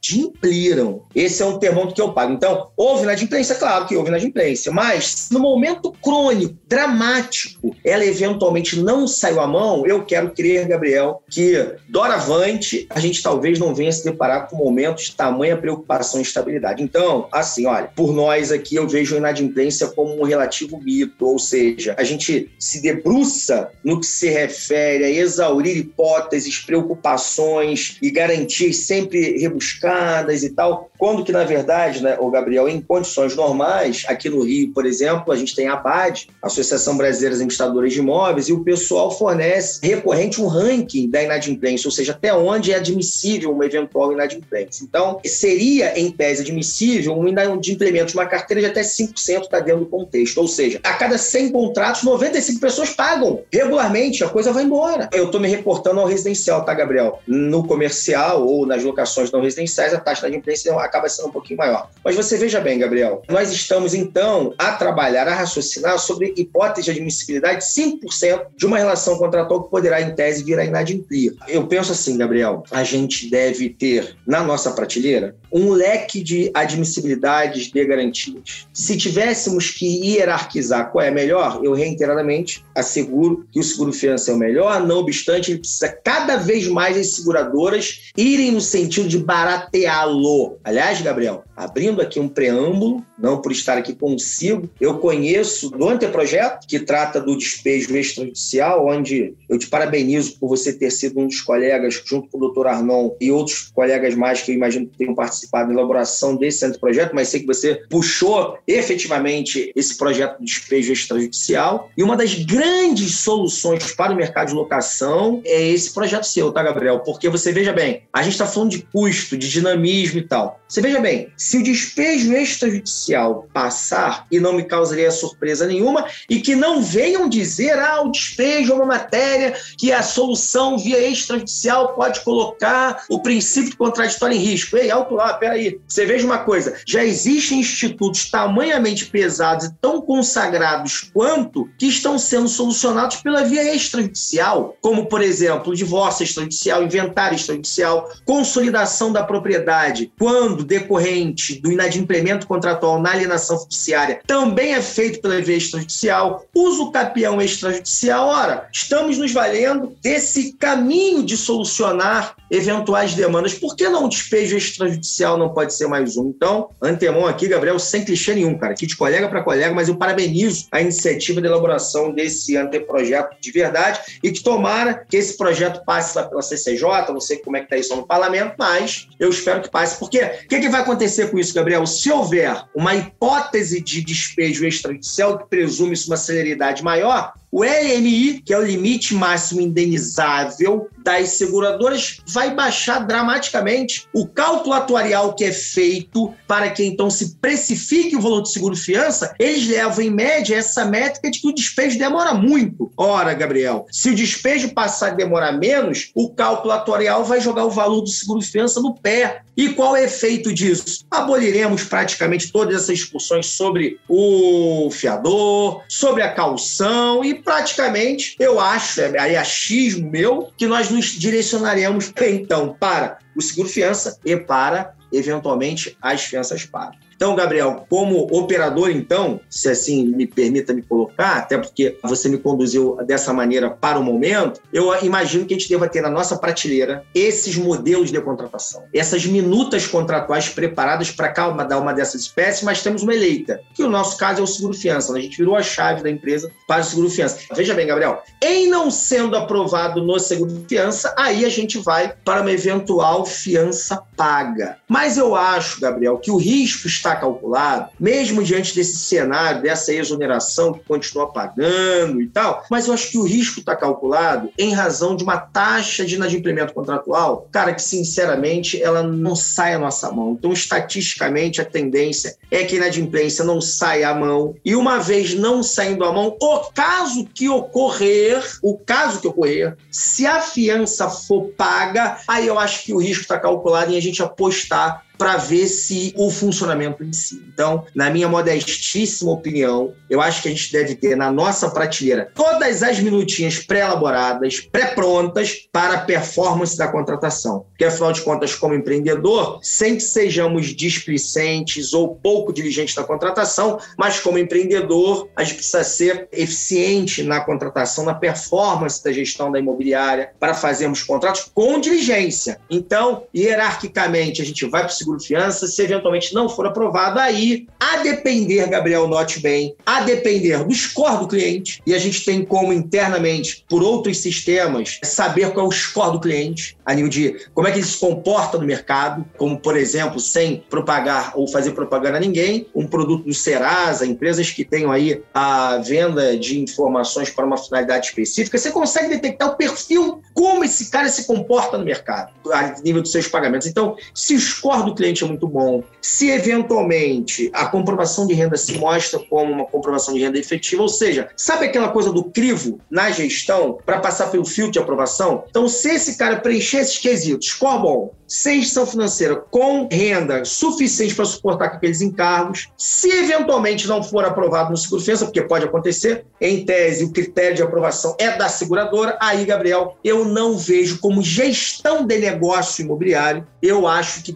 Adimpliram. Esse é um termômetro que eu pago. Então, houve inadimplência? Claro que houve inadimplência, mas no momento crônico, dramático, ela eventualmente não saiu à mão, eu quero crer, Gabriel, que doravante a gente talvez não venha se deparar com momentos de tamanha preocupação e estabilidade. Então, assim, olha, por nós aqui eu vejo a inadimplência como um relativo mito, ou seja, a gente se debruça no que se refere a exaurir hipóteses, preocupações e garantias sempre rebuscadas e tal, quando que, na verdade, né, o Gabriel, em condições normais, aqui no Rio, por exemplo, a gente tem a ABAD, Associação Brasileira de Administradores de Imóveis, e o pessoal fornece recorrente um ranking da inadimplência, ou seja, até onde é admissível uma eventual inadimplência. Então, seria, em tese, admissível um inadimplemento de uma carteira de até 5% está dentro do contexto. Ou seja, a cada 100 contratos, 95 pessoas pagam regularmente, a coisa vai embora. Eu estou me reportando ao residencial, tá, Gabriel? No comercial ou nas locações não residenciais, a taxa de inadimplência acaba sendo um pouquinho maior. Mas você veja bem, Gabriel, nós estamos então a trabalhar, a raciocinar sobre hipótese de admissibilidade de 5% de uma relação contratual que poderá, em tese, vir a inadimplir. Eu penso assim, Gabriel, a gente deve ter na nossa prateleira um leque de admissibilidades de garantias. Se tivéssemos que hierarquizar qual é melhor, eu reiteradamente asseguro que o seguro financeiro é o melhor, não obstante, ele precisa cada vez mais as seguradoras irem no sentido de barateá-lo. Aliás, Aliás, Gabriel, abrindo aqui um preâmbulo, não por estar aqui consigo, eu conheço do anteprojeto, que trata do despejo extrajudicial, onde eu te parabenizo por você ter sido um dos colegas, junto com o doutor Arnon e outros colegas mais que eu imagino que tenham participado na elaboração desse anteprojeto, mas sei que você puxou efetivamente esse projeto de despejo extrajudicial. E uma das grandes soluções para o mercado de locação é esse projeto seu, tá, Gabriel? Porque você veja bem, a gente está falando de custo, de dinamismo e tal. Você veja bem, se o despejo extrajudicial passar e não me causaria surpresa nenhuma, e que não venham dizer, ah, o despejo é uma matéria que a solução via extrajudicial pode colocar o princípio contraditório em risco. Ei, alto lá, peraí. Você veja uma coisa, já existem institutos tamanhamente pesados e tão consagrados quanto que estão sendo solucionados pela via extrajudicial, como, por exemplo, divórcio extrajudicial, inventário extrajudicial, consolidação da propriedade, quando decorrente do inadimplemento contratual na alienação fiduciária também é feito pela via extrajudicial, uso capião extrajudicial. Ora, estamos nos valendo desse caminho de solucionar eventuais demandas. Por que não o despejo extrajudicial não pode ser mais um? Então, antemão aqui, Gabriel, sem clichê nenhum, cara, aqui de colega para colega, mas eu parabenizo a iniciativa de elaboração desse anteprojeto de verdade e que tomara que esse projeto passe lá pela CCJ, não sei como é que está isso no parlamento, mas eu espero que passe, porque que, que vai acontecer com isso, Gabriel? Se houver uma hipótese de despejo extrajudicial que presume-se uma celeridade maior, o LMI, que é o limite máximo indenizável das seguradoras, vai baixar dramaticamente. O cálculo atuarial que é feito para que então se precifique o valor de seguro-fiança, eles levam em média essa métrica de que o despejo demora muito. Ora, Gabriel, se o despejo passar a demorar menos, o cálculo atuarial vai jogar o valor do seguro-fiança no pé. E qual é o efeito disso? Aboliremos praticamente todas essas discussões sobre o fiador, sobre a calção e praticamente, eu acho, é aí achismo meu, que nós nos direcionaremos então para o seguro-fiança e para, eventualmente, as fianças pagas. Então, Gabriel, como operador, então, se assim me permita me colocar, até porque você me conduziu dessa maneira para o momento, eu imagino que a gente deva ter na nossa prateleira esses modelos de contratação, essas minutas contratuais preparadas para cada uma dessas espécies, mas temos uma eleita, que o nosso caso é o seguro-fiança. A gente virou a chave da empresa para o seguro-fiança. Veja bem, Gabriel, em não sendo aprovado no seguro-fiança, aí a gente vai para uma eventual fiança paga. Mas eu acho, Gabriel, que o risco está calculado, mesmo diante desse cenário, dessa exoneração que continua pagando e tal, mas eu acho que o risco está calculado em razão de uma taxa de inadimplemento contratual, cara, que sinceramente ela não sai à nossa mão. Então, estatisticamente, a tendência é que a inadimplência não saia à mão. E uma vez não saindo à mão, o caso que ocorrer, o caso que ocorrer, se a fiança for paga, aí eu acho que o risco está calculado em a gente apostar para ver se o funcionamento em si. Então, na minha modestíssima opinião, eu acho que a gente deve ter na nossa prateleira todas as minutinhas pré-elaboradas, pré-prontas para a performance da contratação. Porque, afinal de contas, como empreendedor, sem que sejamos displicentes ou pouco diligentes na contratação, mas como empreendedor, a gente precisa ser eficiente na contratação, na performance da gestão da imobiliária para fazermos contratos com diligência. Então, hierarquicamente, a gente vai para seguro fiança, se eventualmente não for aprovado, aí, a depender, Gabriel, note bem, a depender do score do cliente, e a gente tem como internamente, por outros sistemas, saber qual é o score do cliente, a nível de como é que ele se comporta no mercado, como, por exemplo, sem propagar ou fazer propaganda a ninguém, um produto do Serasa, empresas que tenham aí a venda de informações para uma finalidade específica, você consegue detectar o perfil, como esse cara se comporta no mercado, a nível dos seus pagamentos. Então, se o score do cliente é muito bom, se eventualmente a comprovação de renda se mostra como uma comprovação de renda efetiva, ou seja, sabe aquela coisa do crivo na gestão para passar pelo filtro de aprovação? Então, se esse cara preencher esses quesitos, score bom, sem gestão financeira com renda suficiente para suportar aqueles encargos, se eventualmente não for aprovado no seguro defesa, porque pode acontecer, em tese o critério de aprovação é da seguradora, aí, Gabriel, eu não vejo como gestão de negócio imobiliário, eu acho que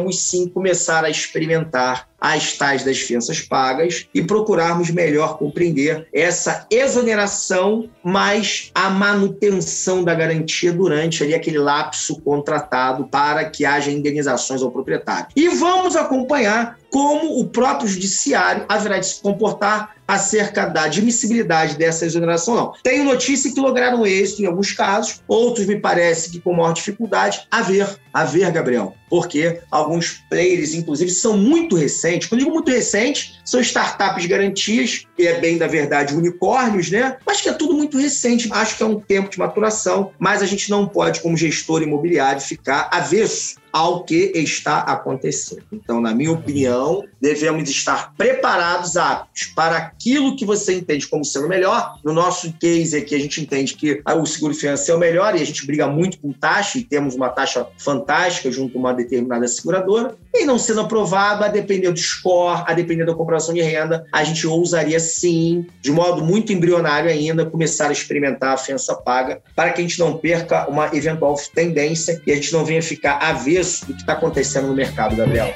deveríamos sim começar a experimentar as tais das fianças pagas e procurarmos melhor compreender essa exoneração mais a manutenção da garantia durante ali aquele lapso contratado para que haja indenizações ao proprietário. E vamos acompanhar como o próprio judiciário haverá de se comportar acerca da admissibilidade dessa exoneração, não. Tenho notícia que lograram êxito em alguns casos, outros me parece que com maior dificuldade. A ver, a ver, Gabriel, porque alguns players, inclusive, são muito recentes. Quando digo muito recente, são startups garantias, e é bem da verdade unicórnios, né? Mas que é tudo muito recente. Acho que é um tempo de maturação, mas a gente não pode, como gestor imobiliário, ficar avesso ao que está acontecendo. Então, na minha opinião, devemos estar preparados, aptos para aquilo que você entende como sendo melhor. No nosso case aqui, a gente entende que o seguro financeiro é o melhor e a gente briga muito com taxa e temos uma taxa fantástica junto a uma determinada seguradora. E não sendo aprovado, a depender do score, a depender da comprovação de renda, a gente ousaria sim, de modo muito embrionário ainda, começar a experimentar a fiança paga para que a gente não perca uma eventual tendência e a gente não venha ficar avesso do que está acontecendo no mercado, Gabriel.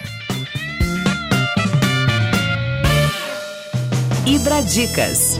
Ibra Dicas.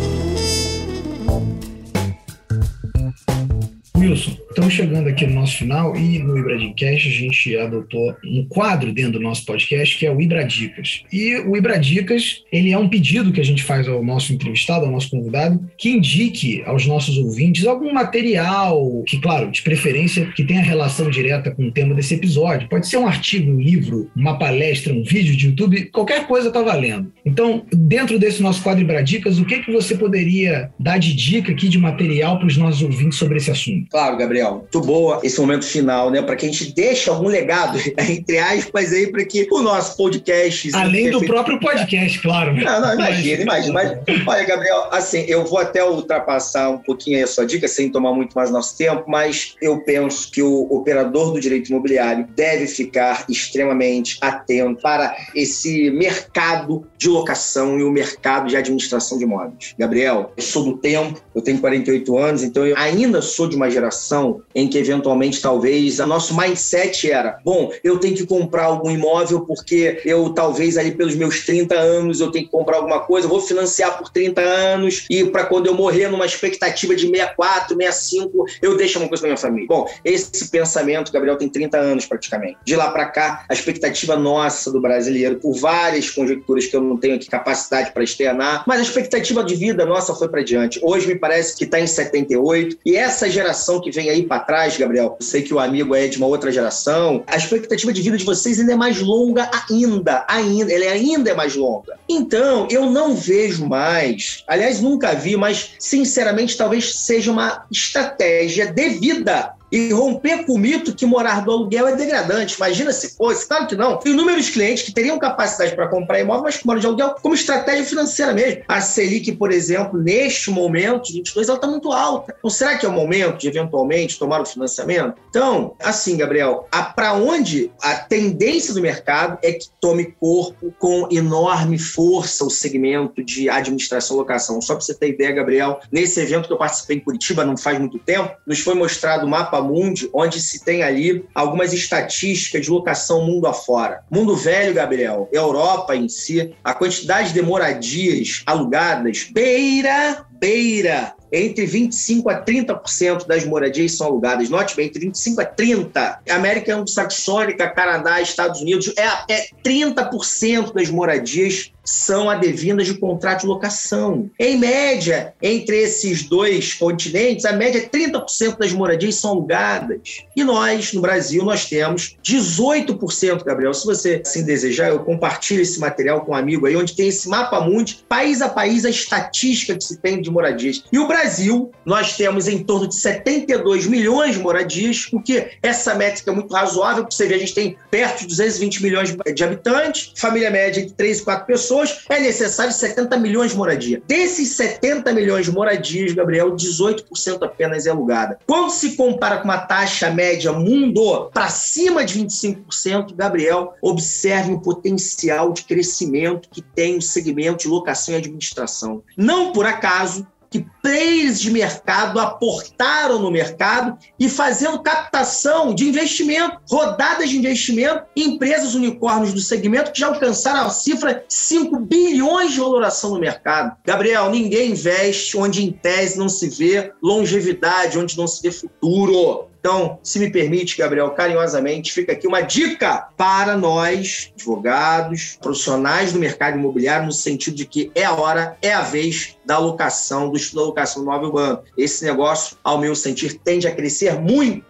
Wilson, estamos chegando aqui no nosso final e no Ibradicast a gente adotou um quadro dentro do nosso podcast que é o Ibradicas. E o Ibradicas, ele é um pedido que a gente faz ao nosso entrevistado, ao nosso convidado, que indique aos nossos ouvintes algum material que, claro, de preferência, que tenha relação direta com o tema desse episódio. Pode ser um artigo, um livro, uma palestra, um vídeo de YouTube, qualquer coisa está valendo. Então, dentro desse nosso quadro Ibradicas, o que, que você poderia dar de dica aqui de material para os nossos ouvintes sobre esse assunto? Claro, Gabriel. Muito boa esse momento final, né? Para que a gente deixe algum legado, entre aspas, aí, para que o nosso podcast. Além do feito... próprio podcast, claro. Não, não, imagina, imagina. Mas, olha, Gabriel, assim, eu vou até ultrapassar um pouquinho a sua dica, sem tomar muito mais nosso tempo, mas eu penso que o operador do direito imobiliário deve ficar extremamente atento para esse mercado de locação e o mercado de administração de imóveis. Gabriel, eu sou do tempo, eu tenho 48 anos, então eu ainda sou de uma geração em que eventualmente talvez o nosso mindset era, bom, eu tenho que comprar algum imóvel porque eu talvez ali pelos meus 30 anos eu tenho que comprar alguma coisa, vou financiar por 30 anos e para quando eu morrer numa expectativa de 64, 65, eu deixo uma coisa para minha família. Bom, esse pensamento, Gabriel, tem 30 anos praticamente. De lá para cá, a expectativa nossa do brasileiro, por várias conjecturas que eu não tenho aqui capacidade para externar, mas a expectativa de vida nossa foi para diante. Hoje me parece que está em 78 e essa geração que vem aí para trás, Gabriel, eu sei que o amigo é de uma outra geração, a expectativa de vida de vocês ainda é mais longa ainda, ainda, ela ainda é mais longa. Então, eu não vejo mais, aliás, nunca vi, mas sinceramente talvez seja uma estratégia devida e romper com o mito que morar do aluguel é degradante. Imagina se fosse, claro que não. Inúmeros clientes que teriam capacidade para comprar imóvel, mas que moram de aluguel como estratégia financeira mesmo. A Selic, por exemplo, neste momento, 22, ela está muito alta. Então, será que é o momento de eventualmente tomar o financiamento? Então, assim, Gabriel, para onde a tendência do mercado é que tome corpo com enorme força o segmento de administração e locação. Só para você ter ideia, Gabriel, nesse evento que eu participei em Curitiba não faz muito tempo, nos foi mostrado o mapa Mundi, onde se tem ali algumas estatísticas de locação mundo afora. Mundo velho, Gabriel, Europa em si, a quantidade de moradias alugadas beira, beira entre 25% a 30% das moradias são alugadas. Note bem, entre 25% a 30%. América Anglo-Saxônica, Canadá, Estados Unidos, é até 30% das moradias são advindas de contrato de locação. Em média, entre esses dois continentes, a média é 30% das moradias são alugadas. E nós, no Brasil, nós temos 18%, Gabriel. Se você assim desejar, eu compartilho esse material com um amigo aí, onde tem esse mapa mundi, país a país, a estatística que se tem de moradias. E o Brasil Brasil, nós temos em torno de 72 milhões de moradias, o que essa métrica é muito razoável, porque você vê, a gente tem perto de 220 milhões de habitantes, família média de 3 e 4 pessoas, é necessário 70 milhões de moradia. Desses 70 milhões de moradias, Gabriel, 18% apenas é alugada. Quando se compara com uma taxa média mundo para cima de 25%, Gabriel, observe o potencial de crescimento que tem o segmento de locação e administração. Não por acaso, que players de mercado aportaram no mercado e fazendo captação de investimento, rodadas de investimento, empresas unicórnios do segmento que já alcançaram a cifra 5 bilhões de valoração no mercado. Gabriel, ninguém investe onde em tese não se vê longevidade, onde não se vê futuro. Então, se me permite, Gabriel, carinhosamente, fica aqui uma dica para nós, advogados, profissionais do mercado imobiliário, no sentido de que é a hora, é a vez da alocação, do estudo da alocação do móvel urbano. Esse negócio, ao meu sentir, tende a crescer muito,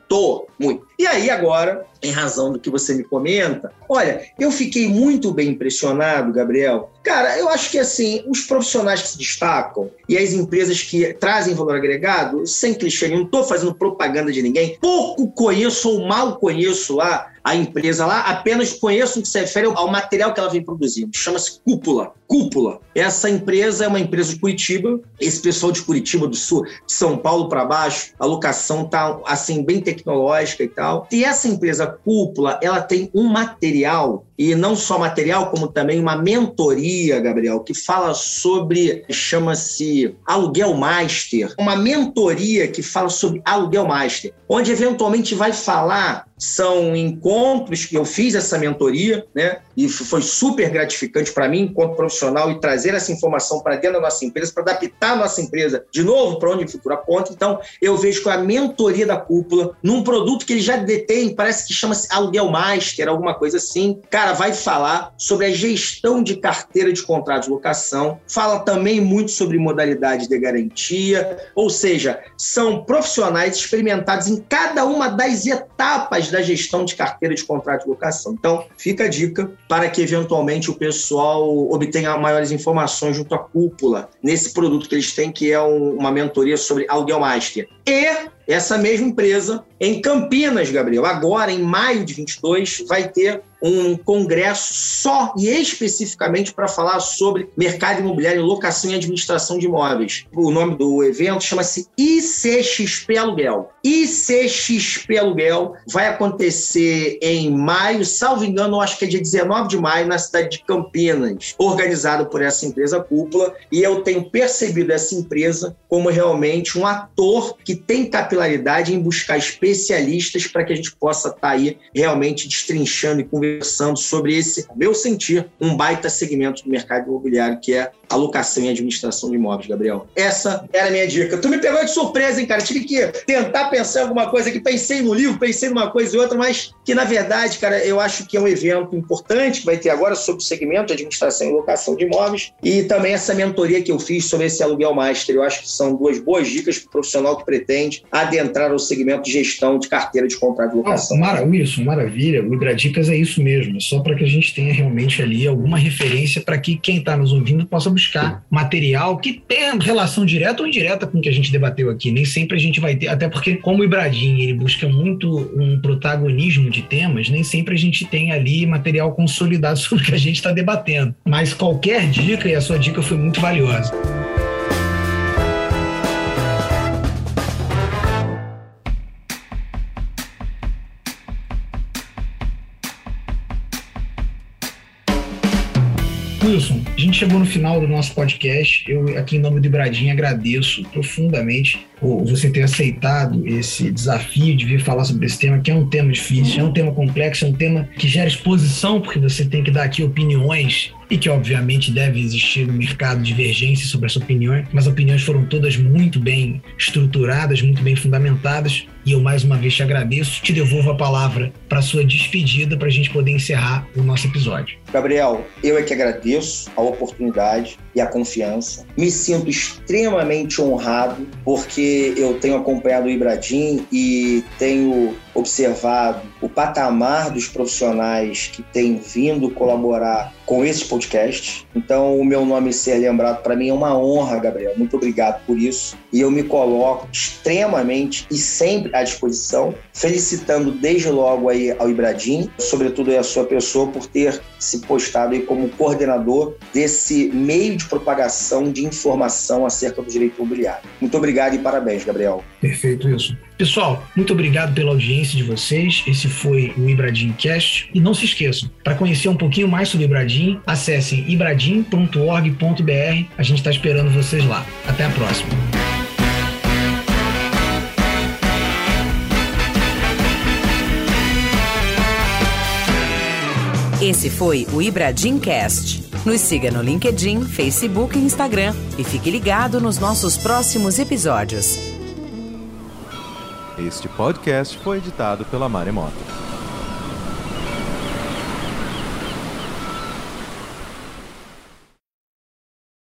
muito. E aí, agora, em razão do que você me comenta, olha, eu fiquei muito bem impressionado, Gabriel. Cara, eu acho que assim, os profissionais que se destacam e as empresas que trazem valor agregado, sem clichê, não estou fazendo propaganda de ninguém, pouco conheço ou mal conheço lá a empresa lá, apenas conheço o que se refere ao material que ela vem produzindo. Chama-se Cúpula. Cúpula. Essa empresa é uma empresa de Curitiba. Esse pessoal de Curitiba do Sul, de São Paulo para baixo, a locação tá assim bem tecnológica e tal. E essa empresa Cúpula, ela tem um material e não só material, como também uma mentoria, Gabriel, que fala sobre, chama-se Aluguel Master, uma mentoria que fala sobre Aluguel Master, onde eventualmente vai falar são encontros que eu fiz essa mentoria, né? E foi super gratificante para mim, enquanto profissional, e trazer essa informação para dentro da nossa empresa, para adaptar a nossa empresa de novo para onde o futuro aponta. Então, eu vejo que a mentoria da cúpula, num produto que ele já detém, parece que chama-se Aluguel Master, alguma coisa assim, cara, vai falar sobre a gestão de carteira de contrato de locação, fala também muito sobre modalidade de garantia, ou seja, são profissionais experimentados em cada uma das etapas da gestão de carteira de contrato de locação. Então, fica a dica para que eventualmente o pessoal obtenha maiores informações junto à cúpula nesse produto que eles têm, que é um, uma mentoria sobre aluguel master. E essa mesma empresa, em Campinas, Gabriel, agora em maio de 22, vai ter um congresso só e especificamente para falar sobre mercado imobiliário, locação e administração de imóveis. O nome do evento chama-se ICXP Aluguel. ICXP Aluguel vai acontecer em maio, salvo engano, acho que é dia 19 de maio, na cidade de Campinas, organizado por essa empresa cúpula, e eu tenho percebido essa empresa como realmente um ator que tem capilaridade em buscar especialistas para que a gente possa estar tá aí realmente destrinchando e conversando conversando sobre esse, meu sentir, um baita segmento do mercado imobiliário, que é alocação e administração de imóveis, Gabriel. Essa era a minha dica. Tu me pegou de surpresa, hein, cara? Tive que tentar pensar em alguma coisa que pensei no livro, pensei numa coisa e outra, mas que, na verdade, cara, eu acho que é um evento importante que vai ter agora sobre o segmento de administração e locação de imóveis e também essa mentoria que eu fiz sobre esse aluguel master. Eu acho que são duas boas dicas para o profissional que pretende adentrar no segmento de gestão de carteira de contrato de locação. Mara, Wilson, maravilha. O Ibradicas é isso mesmo, só para que a gente tenha realmente ali alguma referência para que quem está nos ouvindo possa buscar material que tenha relação direta ou indireta com o que a gente debateu aqui. Nem sempre a gente vai ter, até porque como o Ibradim ele busca muito um protagonismo de temas, nem sempre a gente tem ali material consolidado sobre o que a gente está debatendo. Mas qualquer dica, e a sua dica foi muito valiosa. Wilson, a gente chegou no final do nosso podcast. Eu, aqui em nome do Ibradinho, agradeço profundamente por você ter aceitado esse desafio de vir falar sobre esse tema, que é um tema difícil, é um tema complexo, é um tema que gera exposição, porque você tem que dar aqui opiniões e que obviamente deve existir no mercado divergência sobre essa opinião, mas as opiniões foram todas muito bem estruturadas, muito bem fundamentadas, e eu mais uma vez te agradeço, te devolvo a palavra para sua despedida para a gente poder encerrar o nosso episódio. Gabriel, eu é que agradeço a oportunidade e a confiança. Me sinto extremamente honrado porque eu tenho acompanhado o Ibradim e tenho observado o patamar dos profissionais que têm vindo colaborar com esse podcast. Então, o meu nome ser lembrado para mim é uma honra, Gabriel. Muito obrigado por isso. E eu me coloco extremamente e sempre à disposição, felicitando desde logo aí ao Ibradim, sobretudo a sua pessoa por ter se postado aí como coordenador desse meio de propagação de informação acerca do direito imobiliário. Muito obrigado e parabéns, Gabriel. Perfeito isso. Pessoal, muito obrigado pela audiência de vocês. Esse foi o Ibradim Cast. E não se esqueçam, para conhecer um pouquinho mais sobre Ibradim, acessem ibradim.org.br. A gente está esperando vocês lá. Até a próxima. Esse foi o Ibradim Cast. Nos siga no LinkedIn, Facebook e Instagram e fique ligado nos nossos próximos episódios. Este podcast foi editado pela Maremoto.